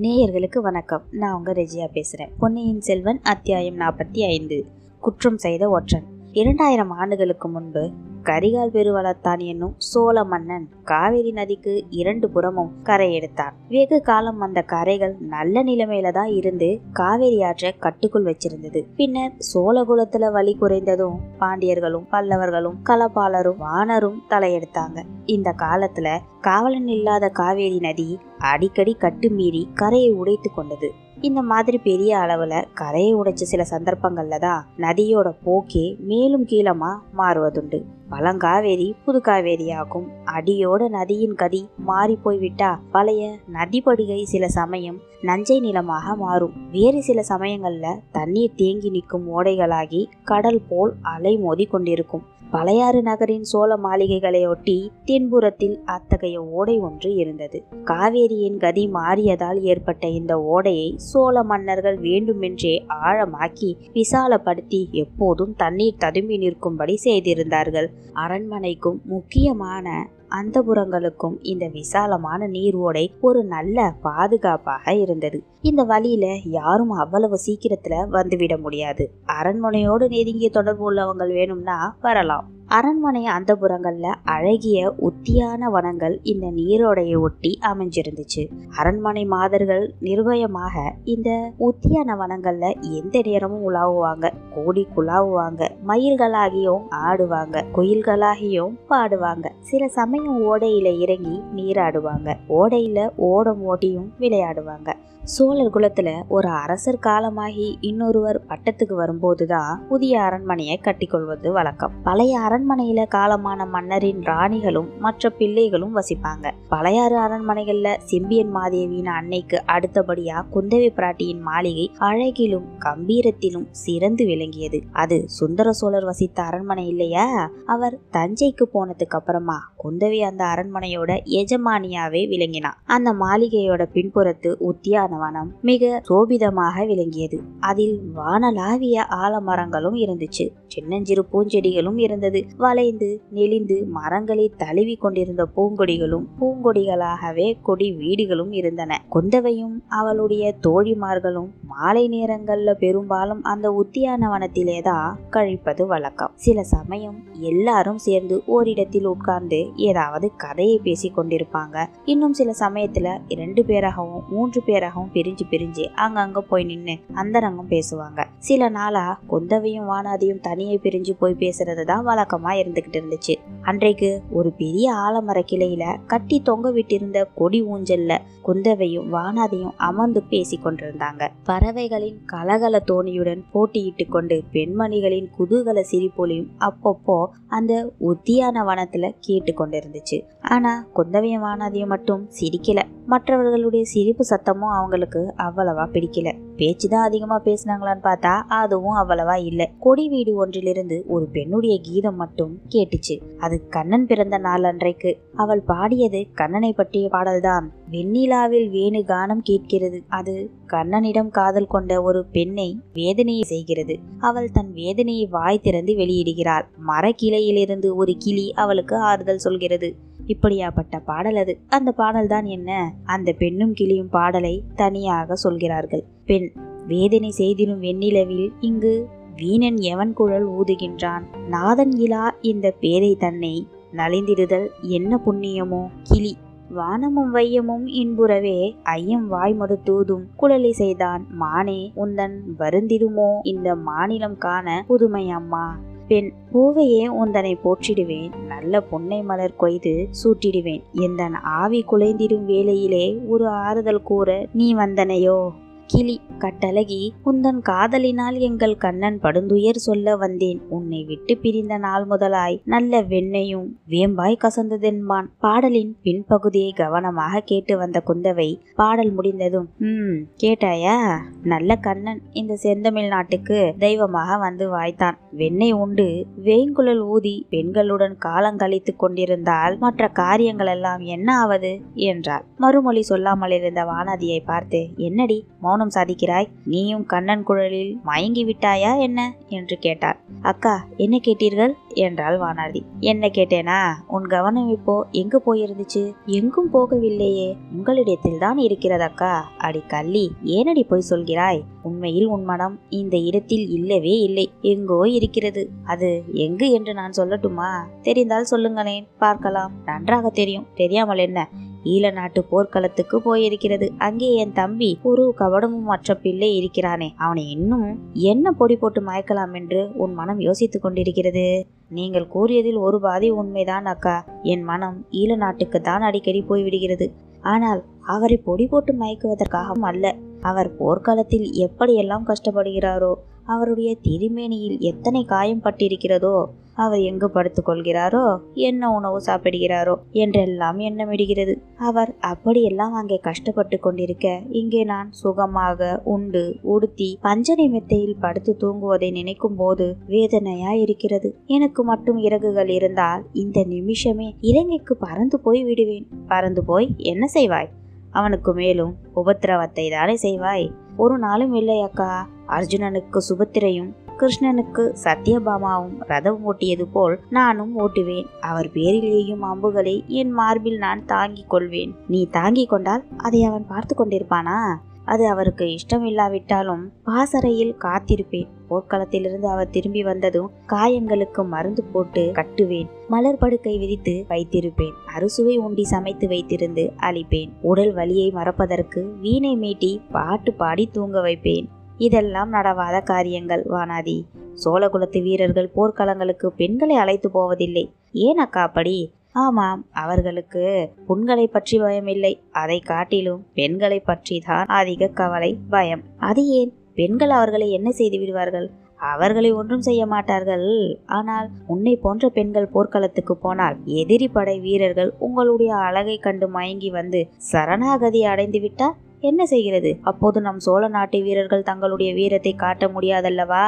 நேயர்களுக்கு வணக்கம். நான் உங்க ரெஜியா பேசுறேன். பொன்னியின் செல்வன் அத்தியாயம் நாற்பத்தி ஐந்து. குற்றம் செய்த ஒற்றன். இரண்டாயிரம் ஆண்டுகளுக்கு முன்பு கரிகால் பெருவளத்தான் என்னும் சோழ மன்னன் காவிரி நதிக்கு இரண்டு புறமும் கரை எடுத்தான். வெகு காலம் அந்த கரைகள் நல்ல நிலைமையில தான் இருந்து காவேரி ஆற்றை கட்டுக்குள் வச்சிருந்தது. பின்னர் சோழகுலத்துல வலி குறைந்ததும் பாண்டியர்களும் பல்லவர்களும் கலப்பாளரும் வானரும் தலையெடுத்தாங்க. இந்த காலத்துல காவலன் இல்லாத காவேரி நதி அடிக்கடி கட்டு மீறி கரையை உடைத்து கொண்டது. இந்த மாதிரி பெரிய அளவில் கரையை உடைச்ச சில சந்தர்ப்பங்களில் தான் நதியோட போக்கே மேலும் கீழமாக மாறுவதுண்டு. பழங்காவேரி புது காவேரியாகும் அடியோட நதியின் கதி மாறி போய்விட்டா பழைய நதிப்படுகை சில சமயம் நஞ்சை நிலமாக மாறும். வேறு சில சமயங்கள்ல தண்ணீர் தேங்கி நிற்கும் ஓடைகளாகி கடல் போல் அலை மோதி கொண்டிருக்கும். பழையாறு நகரின் சோழ மாளிகைகளையொட்டி தென்புறத்தில் அத்தகைய ஓடை ஒன்று இருந்தது. காவேரியின் கதி மாறியதால் ஏற்பட்ட இந்த ஓடையை சோழ மன்னர்கள் வேண்டுமென்றே ஆழமாக்கி விசாலப்படுத்தி எப்போதும் தண்ணீர் ததும்பி நிற்கும்படி செய்திருந்தார்கள். அரண்மனைக்கும் முக்கியமான அந்தபுரங்களுக்கும் இந்த விசாலமான நீர் ஓடை ஒரு நல்ல பாதுகாப்பாக இருந்தது. இந்த வழியில யாரும் அவ்வளவு சீக்கிரத்துல வந்துவிட முடியாது. அரண்மனையோடு நெருங்கிய தொடர்பு உள்ளவங்க வேணும்னா வரலாம். அரண்மனை அந்தபுரங்கள்ல அழகிய உத்தியான வனங்கள் இந்த நீரோடையை ஒட்டி அமைஞ்சிருந்துச்சு. அரண்மனை மாதர்கள் நிர்பயமாக இந்த உத்தியான வனங்களில் எந்த நேரமும் உலாவுவாங்க. கோடி குலாவுவாங்க மயில்களாகியும் ஆடுவாங்க. குயில்களாகியும் பாடுவாங்க. சில சமயம் ஓடையில இறங்கி நீராடுவாங்க. ஓடையில ஓடம் ஓட்டியும் விளையாடுவாங்க. சோழர் குலத்துல ஒரு அரசர் காலமாகி இன்னொருவர் பட்டத்துக்கு வரும்போதுதான் புதிய அரண்மனையை கட்டிக்கொள்வது வழக்கம். பழைய அரண்மனையில காலமான மன்னரின் ராணிகளும் மற்ற பிள்ளைகளும் வசிப்பாங்க. பழையாறு அரண்மனைகள்ல செம்பியன் மாதேவியின் அன்னைக்கு அடுத்தபடியா குந்தவி பிராட்டியின் மாளிகை அழகிலும் கம்பீரத்திலும் சிறந்து விளங்கியது. அது சுந்தர சோழர் வசித்த அரண்மனை இல்லையா? அவர் தஞ்சைக்கு போனதுக்கு அப்புறமா குந்தவி அந்த அரண்மனையோட எஜமானியாவே விளங்கினார் அந்த மாளிகையோட பின்புறத்து உத்தியான வனம் மிக சோபிதமாக விளங்கியது. அதில் வானலாவிய ஆலமரங்களும் இருந்துச்சு. சின்னஞ்சிறு பூஞ்செடிகளும் இருந்தது. வளைந்து நெளிந்து மரங்களை தழுவி கொண்டிருந்த பூங்கொடிகளும் பூங்கொடிகளாகவே கொடி வீடுகளும் இருந்தன. குந்தவையும் அவளுடைய தோழிமார்களும் மாலை நேரங்கள்ல பெரும்பாலும் அந்த உத்தியான வனத்திலே தான் கழிப்பது வழக்கம். சில சமயம் எல்லாரும் சேர்ந்து ஓரிடத்தில் உட்கார்ந்து ஏதாவது கதையை பேசி கொண்டிருப்பாங்க. இன்னும் சில சமயத்துல இரண்டு பேராகவும் மூன்று பேராகவும் பிரிஞ்சு பிரிஞ்சு அங்கங்க போய் நின்று அந்தரங்கம் பேசுவாங்க. சில நாளா குந்தவையும் வானாதியும் தனியே பிரிஞ்சு போய் பேசுறது தான் வழக்கமா இருந்துகிட்டு இருந்துச்சு. அன்றைக்கு ஒரு பெரிய ஆலமர கிளையில கட்டி தொங்க விட்டிருந்த கொடி ஊஞ்சல்ல குந்தவையும் வானாதியும் அமர்ந்து பேசி கொண்டிருந்தாங்க. பறவைகளின் கலகல தோணியுடன் போட்டியிட்டு கொண்டு பெண்மணிகளின் குதூகல சிரிப்பொலியும் அப்பப்போ அந்த உத்தியான வனத்துல கேட்டு கொண்டிருந்துச்சு. ஆனா குந்தவையும் வானாதியும் மட்டும் சிரிக்கல. மற்றவர்களுடைய சிரிப்பு சத்தமும் அவங்க அவங்களுக்கு அவ்வளவா பிடிக்கல. பேச்சுதான் அதிகமா பேசினாங்களான்னு பார்த்தா அதுவும் அவ்வளவா இல்ல. கொடி வீடு ஒன்றிலிருந்து ஒரு பெண்ணுடைய கீதம் மட்டும் கேட்டுச்சு. அது கண்ணன் பிறந்த நாள் அன்றைக்கு. அவள் பாடியது கண்ணனை பற்றிய பாடல்தான். வெண்ணிலாவில் வேணு கானம் கேட்கிறது. அது கண்ணனிடம் காதல் கொண்ட ஒரு பெண்ணை வேதனையை செய்கிறது. அவள் தன் வேதனையை வாய் திறந்து வெளியிடுகிறாள். மரக்கிளையிலிருந்து ஒரு கிளி அவளுக்கு ஆறுதல் சொல்கிறது. இப்படியாப்பட்ட பாடல் அது. அந்த பாடல் தான் என்ன? அந்த பெண்ணும் கிளியும் பாடலை தனியாக சொல்கிறார்கள். பெண் வேதனை செய்திடும் வெண்ணிலவில் இங்கு வீணன் எவன் குழல் ஊதுகின்றான்? நாதன் இலா இந்த பேதை தன்னை நலிந்திடுதல் என்ன புண்ணியமோ? கிளி வானமும் வையமும் இன்புறவே ஐயம் வாய்மடு தூதும் குழலி செய்தான். மானே உந்தன் வருந்திடுமோ? இந்த மாநிலம் காண புதுமை அம்மா. பெண் பூவையே உந்தனை போற்றிடுவேன். நல்ல பொன்னை மலர் கொய்து சூட்டிடுவேன். எந்தன் ஆவி குலைந்திடும் வேளையிலே ஒரு ஆறுதல் கூற நீ வந்தனையோ? கிளி கட்டழகி உந்தன் காதலினால் எங்கள் கண்ணன் படுந்துயர் சொல்ல வந்தேன். உன்னை விட்டு பிரிந்த நாள் முதலாய் நல்ல வெண்ணையும் வேம்பாய் கசந்ததென்பான். பாடலின் பின்பகுதியை கவனமாக கேட்டு வந்த குந்தவை பாடல் முடிந்ததும் ம் கேட்டாயா? நல்ல கண்ணன் இந்த செந்தமிழ் நாட்டுக்கு தெய்வமாக வந்து வாய்த்தான். வெண்ணெய் உண்டு வேங்குழல் ஊதி பெண்களுடன் காலங்கழித்து கொண்டிருந்தால் மற்ற காரியங்கள் எல்லாம் என்ன ஆவது என்றாள். மறுமொழி சொல்லாமல் இருந்த வானதியை பார்த்து என்னடி மௌன மௌனம் சாதிக்கிறாய். நீயும் கண்ணன் குழலில் மயங்கி விட்டாயா என்ன? என்று கேட்டார். அக்கா என்ன கேட்டீர்கள்? என்றாள் வானாதி. என்ன கேட்டேனா? உன் கவனம் இப்போ எங்கு போயிருந்துச்சு? எங்கும் போகவில்லையே. உங்களிடத்தில் தான் இருக்கிறது அக்கா. அடி கள்ளி ஏனடி போய் சொல்கிறாய்? உண்மையில் உன் மனம் இந்த இடத்தில் இல்லவே இல்லை. எங்கோ இருக்கிறது. அது எங்கு என்று நான் சொல்லட்டுமா? தெரிந்தால் சொல்லுங்களேன். பார்க்கலாம். நன்றாக தெரியும். தெரியாமல் என்ன? ஈழ நாட்டு போர்க்களத்துக்கு போயிருக்கிறது. அங்கே என் தம்பி ஒரு கவடமும் மற்ற பிள்ளை இருக்கிறானே. அவனை இன்னும் என்ன பொடி போட்டு மயக்கலாம் என்று உன் மனம் யோசித்துக் கொண்டிருக்கிறது. நீங்கள் கூறியதில் ஒரு பாதி உண்மைதான் அக்கா. என் மனம் ஈழ நாட்டுக்கு தான் அடிக்கடி போய்விடுகிறது. ஆனால் அவரை பொடி போட்டு மயக்குவதற்காக அல்ல. அவர் போர்க்காலத்தில் எப்படியெல்லாம் கஷ்டப்படுகிறாரோ அவருடைய திருமேனியில் எத்தனை காயம் பட்டிருக்கிறதோ அவர் எங்கு படுத்துக்கொள்கிறாரோ என்ன உணவு சாப்பிடுகிறாரோ என்றெல்லாம் எண்ணமிடுகிறது. அவர் அப்படியெல்லாம் அங்கே கஷ்டப்பட்டு கொண்டிருக்க இங்கே நான் சுகமாக உண்டு உடுத்தி பஞ்சனை மெத்தையில் படுத்து தூங்குவதை நினைக்கும் போது வேதனையா இருக்கிறது எனக்கு மட்டும் இறகுகள் இருந்தால் இந்த நிமிஷமே இலங்கைக்கு பறந்து போய் விடுவேன். பறந்து போய் என்ன செய்வாய்? அவனுக்கு மேலும் உபத்திரவத்தை தானே செய்வாய்? ஒரு நாளும் இல்லை அக்கா. அர்ஜுனனுக்கு சுபத்திரையும் கிருஷ்ணனுக்கு சத்யபாமாவும் ரதம் ஓட்டியது போல் நானும் ஓட்டுவேன். அவர் பேரில் எய்யும் அம்புகளை என் மார்பில் நான் தாங்கிக் கொள்வேன். நீ தாங்கிக் கொண்டால் அதை அவன் பார்த்து கொண்டிருப்பானா? அது அவருக்கு இஷ்டமில்லாவிட்டாலும் பாசறையில் காத்திருப்பேன். போர்க்களத்திலிருந்து அவர் திரும்பி வந்ததும் காயங்களுக்கு மருந்து போட்டு கட்டுவேன். மலர் படுக்கை விரித்து வைத்திருப்பேன். அறுசுவை உண்டி சமைத்து வைத்திருந்து அளிப்பேன் உடல் வலியை மறப்பதற்கு வீணை மீட்டி பாட்டு பாடி தூங்க வைப்பேன். இதெல்லாம் நடவாத காரியங்கள் வானாதி. சோழகுலத்து வீரர்கள் போர்க்களங்களுக்கு பெண்களை அழைத்து போவதில்லை. ஏன் அக்கா அப்படி? ஆமாம் அவர்களுக்கு புண்களை பற்றி பயமில்லை அதை காட்டிலும் பெண்களை பற்றி தான் அதிக கவலை பயம். அது ஏன்? பெண்கள் அவர்களை என்ன செய்து விடுவார்கள்? அவர்களை ஒன்றும் செய்ய மாட்டார்கள். ஆனால் உன்னை போன்ற பெண்கள் போர்க்களத்துக்கு போனால் எதிரி படை வீரர்கள் உங்களுடைய அழகை கண்டு மயங்கி வந்து சரணாகதி அடைந்து விட்டால் என்ன செய்கிறது? அப்போது நம் சோழ நாட்டு வீரர்கள் தங்களுடைய வீரத்தை காட்ட முடியாதல்லவா?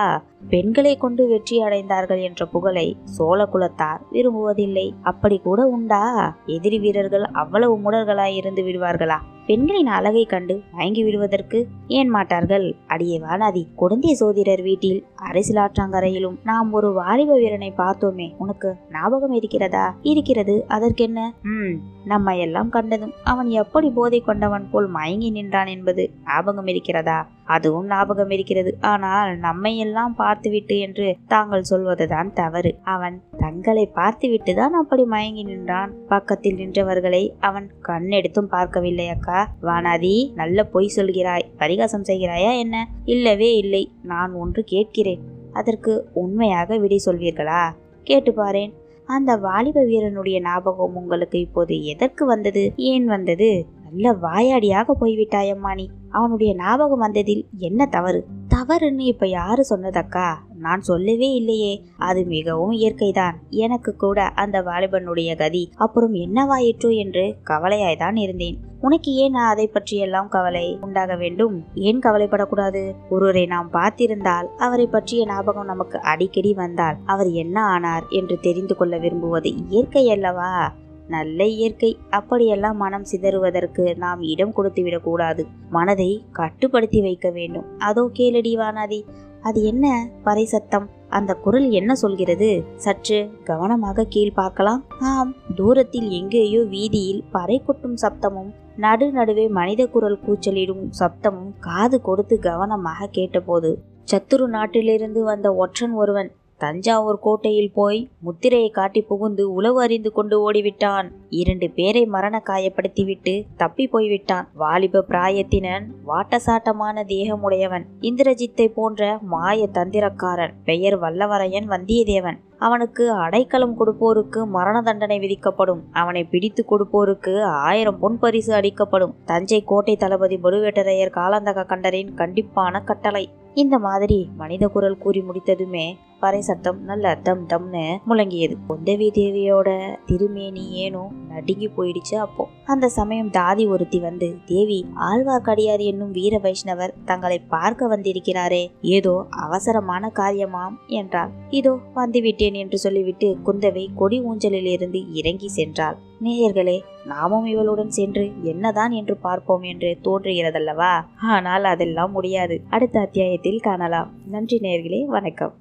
பெண்களை கொண்டு வெற்றி அடைந்தார்கள் என்ற புகழை சோழ குலத்தார் விரும்புவதில்லை. அப்படி கூட உண்டா? எதிரி வீரர்கள் அவ்வளவு முடர்களாய் இருந்து விடுவார்களா? பெண்களின் அழகை கண்டு மயங்கி விடுவதற்கு ஏன் மாட்டார்கள்? அடியே வானாதி குடந்தைய சோதிடர் வீட்டில் அரசியலாற்றங்கரையிலும் நாம் ஒரு வாலிப வீரனை பார்த்தோமே. உனக்கு ஞாபகம் இருக்கிறதா? இருக்கிறது. அதற்கென்ன? ம் நம்ம எல்லாம் கண்டதும் அவன் எப்படி போதை கொண்டவன் போல் மயங்கி நின்றான் என்பது ஞாபகம் இருக்கிறதா? அதுவும் ஞாபகம் இருக்கிறது. ஆனால் நம்மை எல்லாம் பார்த்துவிட்டு என்று தாங்கள் சொல்வதுதான் தவறு. அவன் தங்களை பார்த்துவிட்டு தான் அப்படி மயங்கி நின்றான். பக்கத்தில் நின்றவர்களை அவன் கண்ணெடுத்தும் பார்க்கவில்லை அக்கா. வானாதி நல்ல பொய் சொல்கிறாய். பரிகாசம் செய்கிறாயா என்ன? இல்லவே இல்லை. நான் ஒன்று கேட்கிறேன். அதற்கு உண்மையாக விடை சொல்வீர்களா? கேட்டு பாரேன். அந்த வாலிப வீரனுடைய ஞாபகம் உங்களுக்கு இப்போது எதற்கு வந்தது? ஏன் வந்தது? நல்ல வாயாடியாக போய்விட்டாயம்மா நீ. அவனுடைய ஞாபகம் வந்ததில் என்ன தவறு? தவறுன்னு இப்ப யாரு சொன்னதக்கா? நான் சொல்லவே இல்லையே. அது மிகவும் இயற்கைதான். எனக்கு கூட அந்த வாலிபனுடைய கதி. அப்புறம் என்னவாயிற்றோ என்று கவலையாய்தான் இருந்தேன். உனக்கு ஏன் நான் அதை பற்றியெல்லாம் கவலை உண்டாக வேண்டும்? ஏன் கவலைப்படக்கூடாது? ஒருவரை நாம் பார்த்திருந்தால் அவரை பற்றிய ஞாபகம் நமக்கு அடிக்கடி வந்தால் அவர் என்ன ஆனார் என்று தெரிந்து கொள்ள விரும்புவது இயற்கை அல்லவா? நல்ல இயற்கை. அப்படியெல்லாம் மனம் சிதறுவதற்கு நாம் இடம் கொடுத்து விடக்கூடாது மனதை கட்டுப்படுத்தி வைக்க வேண்டும். அதோ கேளடி வானாதி அது என்ன பறை சத்தம் அந்த குரல் என்ன சொல்கிறது? சற்று கவனமாக கீழ் பார்க்கலாம். ஆம் தூரத்தில் எங்கேயோ வீதியில் பறை கொட்டும் சப்தமும் நடு நடுவே மனித குரல் கூச்சலிடும் சப்தமும் காது கொடுத்து கவனமாக கேட்டபோது சத்துரு நாட்டிலிருந்து வந்த ஒற்றன் ஒருவன் தஞ்சாவூர் கோட்டையில் போய் முத்திரையை காட்டி புகுந்து உளவு அறிந்து கொண்டு ஓடிவிட்டான். இரண்டு பேரை மரண காயப்படுத்திவிட்டு தப்பி போய்விட்டான். வாலிப பிராயத்தினன் வாட்டசாட்டமான தேகமுடையவன் இந்திரஜித்தை போன்ற மாய தந்திரக்காரன் பெயர் வல்லவரையன் வந்தியத்தேவன். அவனுக்கு அடைக்கலம் கொடுப்போருக்கு மரண தண்டனை விதிக்கப்படும். அவனை பிடித்து கொடுப்போருக்கு ஆயிரம் பொன் பரிசு அளிக்கப்படும். தஞ்சை கோட்டை தளபதி பழுவேட்டரையர் காலந்தக கண்டரின் கண்டிப்பான கட்டளை. இந்த மாதிரி மனித குரல் கூறி முடித்ததுமே பறை சத்தம் நல்ல தம் தம்னு முழங்கியது. குந்தவி தேவியோட திருமேனி ஏனோ நடுங்கி போயிடுச்சு அப்போ. அந்த சமயம் தாதி ஒருத்தி வந்து தேவி ஆழ்வார்க்கடியார் என்னும் வீர வைஷ்ணவர் தங்களை பார்க்க வந்திருக்கிறாரே. ஏதோ அவசரமான காரியமாம் என்றாள். இதோ வந்துவிட்டேன் என்று சொல்லிவிட்டு குந்தவை கொடி ஊஞ்சலில் இருந்து இறங்கி சென்றாள். நேயர்களே நாமும் இவளுடன் சென்று என்னதான் என்று பார்ப்போம் என்று தோன்றுகிறதல்லவா? ஆனால் அதெல்லாம் முடியாது. அடுத்த அத்தியாயத்தில் காணலாம். நன்றி நேயர்களே வணக்கம்.